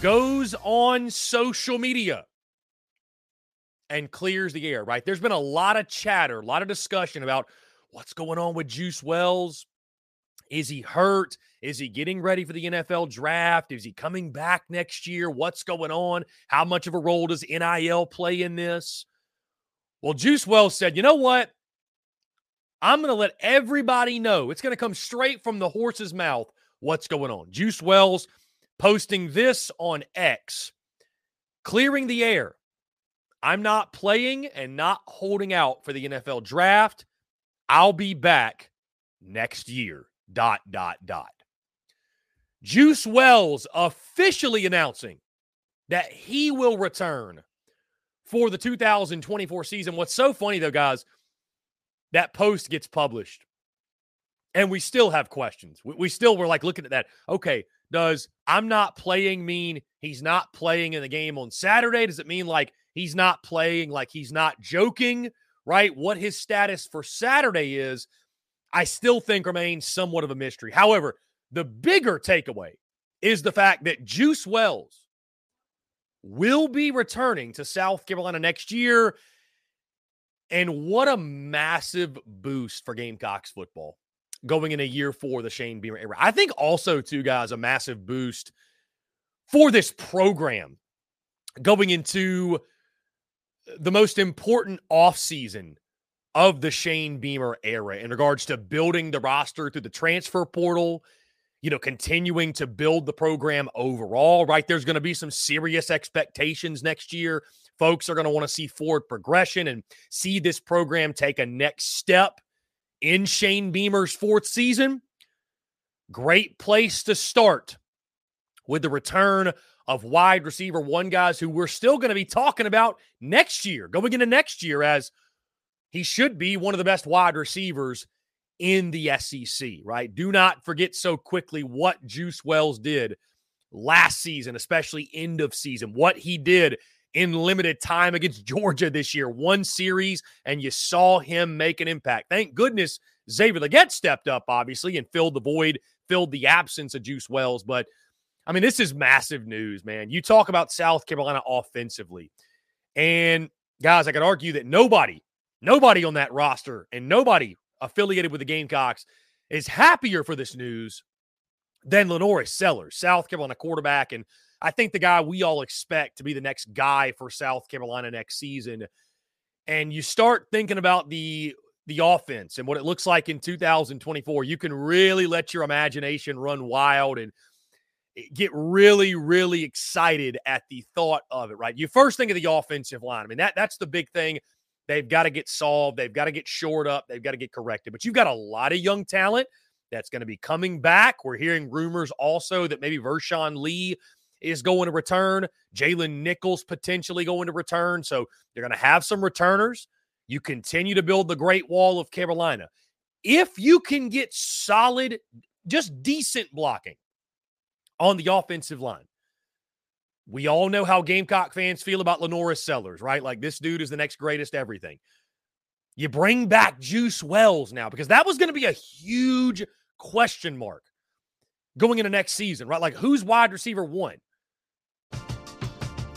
Goes on social media and clears the air, right? There's been a lot of chatter, a lot of discussion about what's going on with Juice Wells. Is he hurt? Is he getting ready for the NFL draft? Is he coming back next year? What's going on? How much of a role does NIL play in this? Well, Juice Wells said, you know what? I'm going to let everybody know. It's going to come straight from the horse's mouth what's going on. Juice Wells posting this on X, clearing the air. I'm not playing and not holding out for the NFL draft. I'll be back next year. Dot, dot, dot. Juice Wells officially announcing that he will return for the 2024 season. What's so funny, though, guys, that post gets published and we still have questions. We, we still were like looking at that. Okay, does I'm not playing mean he's not playing in the game on Saturday? Does it mean like he's not playing, like he's not joking, right? What his status for Saturday is, I still think remains somewhat of a mystery. However, the bigger takeaway is the fact that Juice Wells will be returning to South Carolina next year. And what a massive boost for Gamecocks football going in a year for the Shane Beamer era. I think also, too, guys, a massive boost for this program going into the most important offseason of the Shane Beamer era in regards to building the roster through the transfer portal, you know, continuing to build the program overall, right? There's going to be some serious expectations next year. Folks are going to want to see forward progression and see this program take a next step in Shane Beamer's fourth season. Great place to start with the return of wide receiver one guys who we're still going to be talking about next year, going into next year, as he should be one of the best wide receivers in the SEC, right? Do not forget so quickly what Juice Wells did last season, especially end of season, what he did in limited time against Georgia this year. One series, and you saw him make an impact. Thank goodness Xavier Legette stepped up, obviously, and filled the void, filled the absence of Juice Wells. But I mean, this is massive news, man. You talk about South Carolina offensively. And guys, I could argue that nobody, nobody on that roster and nobody affiliated with the Gamecocks is happier for this news than LaNorris Sellers, South Carolina quarterback. And I think the guy we all expect to be the next guy for South Carolina next season. And you start thinking about the the offense and what it looks like in 2024, you can really let your imagination run wild and eh, get really, really excited at the thought of it, right? You first think of the offensive line. I mean, that that's the big thing. They've got to get solved. They've got to get shored up. They've got to get corrected. But you've got a lot of young talent that's going to be coming back. We're hearing rumors also that maybe Vershon Lee is going to return. Jalen Nichols potentially going to return. So they're going to have some returners. You continue to build the Great Wall of Carolina. If you can get solid, just decent blocking on the offensive line, we all know how Gamecock fans feel about LaNorris Sellers, right? Like this dude is the next greatest everything. You bring back Juice Wells now because that was going to be a huge question mark going into next season, right? Like who's wide receiver one?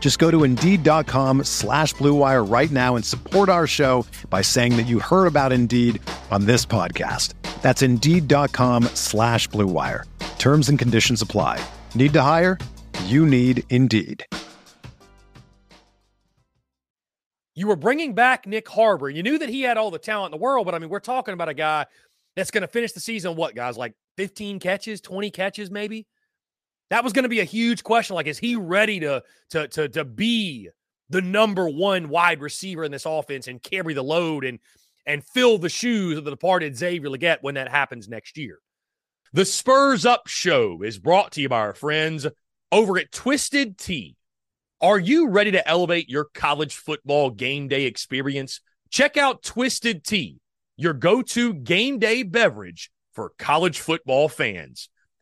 Just go to Indeed.com slash BlueWire right now and support our show by saying that you heard about Indeed on this podcast. That's Indeed.com slash BlueWire. Terms and conditions apply. Need to hire? You need Indeed. You were bringing back Nyck Harbor. You knew that he had all the talent in the world, but I mean, we're talking about a guy that's going to finish the season, what, guys, like 15 catches, 20 catches, maybe? That was going to be a huge question. Like, is he ready to, to, to, to be the number one wide receiver in this offense and carry the load and, and fill the shoes of the departed Xavier Legette when that happens next year? The Spurs Up Show is brought to you by our friends over at Twisted Tea. Are you ready to elevate your college football game day experience? Check out Twisted Tea, your go to game day beverage for college football fans.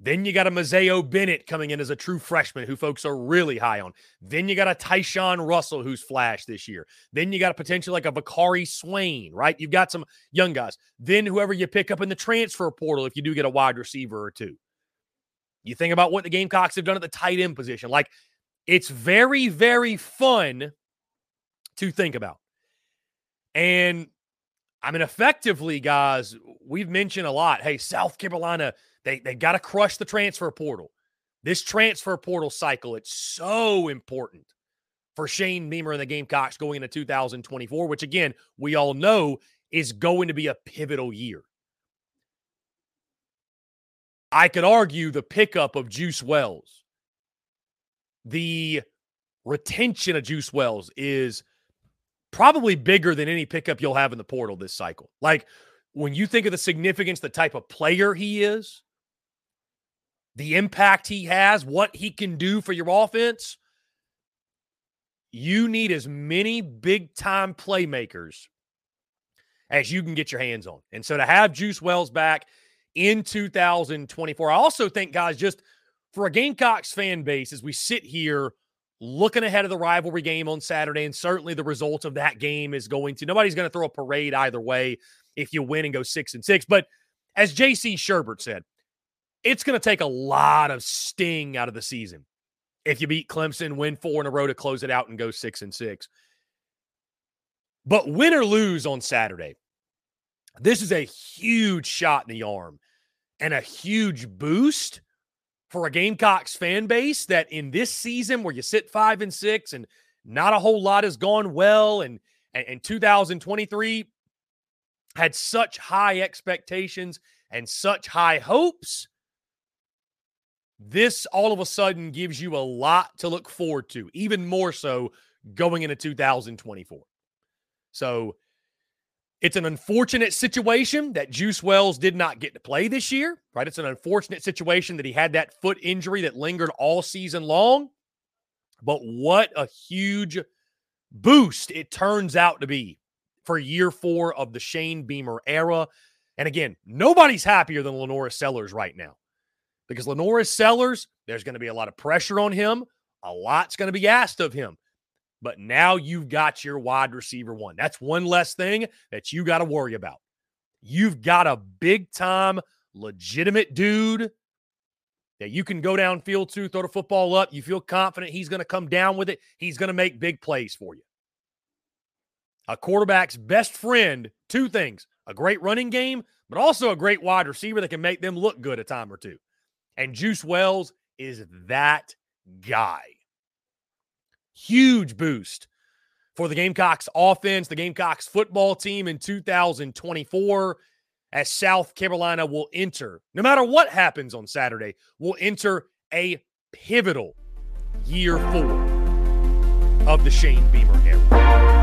Then you got a Mazeo Bennett coming in as a true freshman who folks are really high on. Then you got a Tyshawn Russell who's flashed this year. Then you got a potential like a Bakari Swain, right? You've got some young guys. Then whoever you pick up in the transfer portal if you do get a wide receiver or two. You think about what the Gamecocks have done at the tight end position. Like it's very, very fun to think about. And I mean, effectively, guys, we've mentioned a lot. Hey, South Carolina they they got to crush the transfer portal. This transfer portal cycle, it's so important for Shane Beamer and the Gamecocks going into 2024, which again, we all know is going to be a pivotal year. I could argue the pickup of Juice Wells, the retention of Juice Wells is probably bigger than any pickup you'll have in the portal this cycle. Like when you think of the significance, the type of player he is, the impact he has, what he can do for your offense, you need as many big time playmakers as you can get your hands on. And so to have Juice Wells back in 2024, I also think, guys, just for a Gamecocks fan base, as we sit here looking ahead of the rivalry game on Saturday, and certainly the result of that game is going to nobody's going to throw a parade either way if you win and go six and six. But as JC Shurburtt said, it's going to take a lot of sting out of the season if you beat Clemson, win four in a row to close it out and go six and six. But win or lose on Saturday, this is a huge shot in the arm and a huge boost for a Gamecocks fan base that in this season where you sit five and six and not a whole lot has gone well and and, 2023 had such high expectations and such high hopes this all of a sudden gives you a lot to look forward to, even more so going into 2024. So it's an unfortunate situation that Juice Wells did not get to play this year, right? It's an unfortunate situation that he had that foot injury that lingered all season long. But what a huge boost it turns out to be for year four of the Shane Beamer era. And again, nobody's happier than LaNorris Sellers right now because LaNorris Sellers, there's going to be a lot of pressure on him. A lot's going to be asked of him. But now you've got your wide receiver one. That's one less thing that you got to worry about. You've got a big time, legitimate dude that you can go downfield to, throw the football up. You feel confident he's going to come down with it. He's going to make big plays for you. A quarterback's best friend, two things a great running game, but also a great wide receiver that can make them look good a time or two. And Juice Wells is that guy. Huge boost for the Gamecocks offense, the Gamecocks football team in 2024 as South Carolina will enter, no matter what happens on Saturday, will enter a pivotal year four of the Shane Beamer era.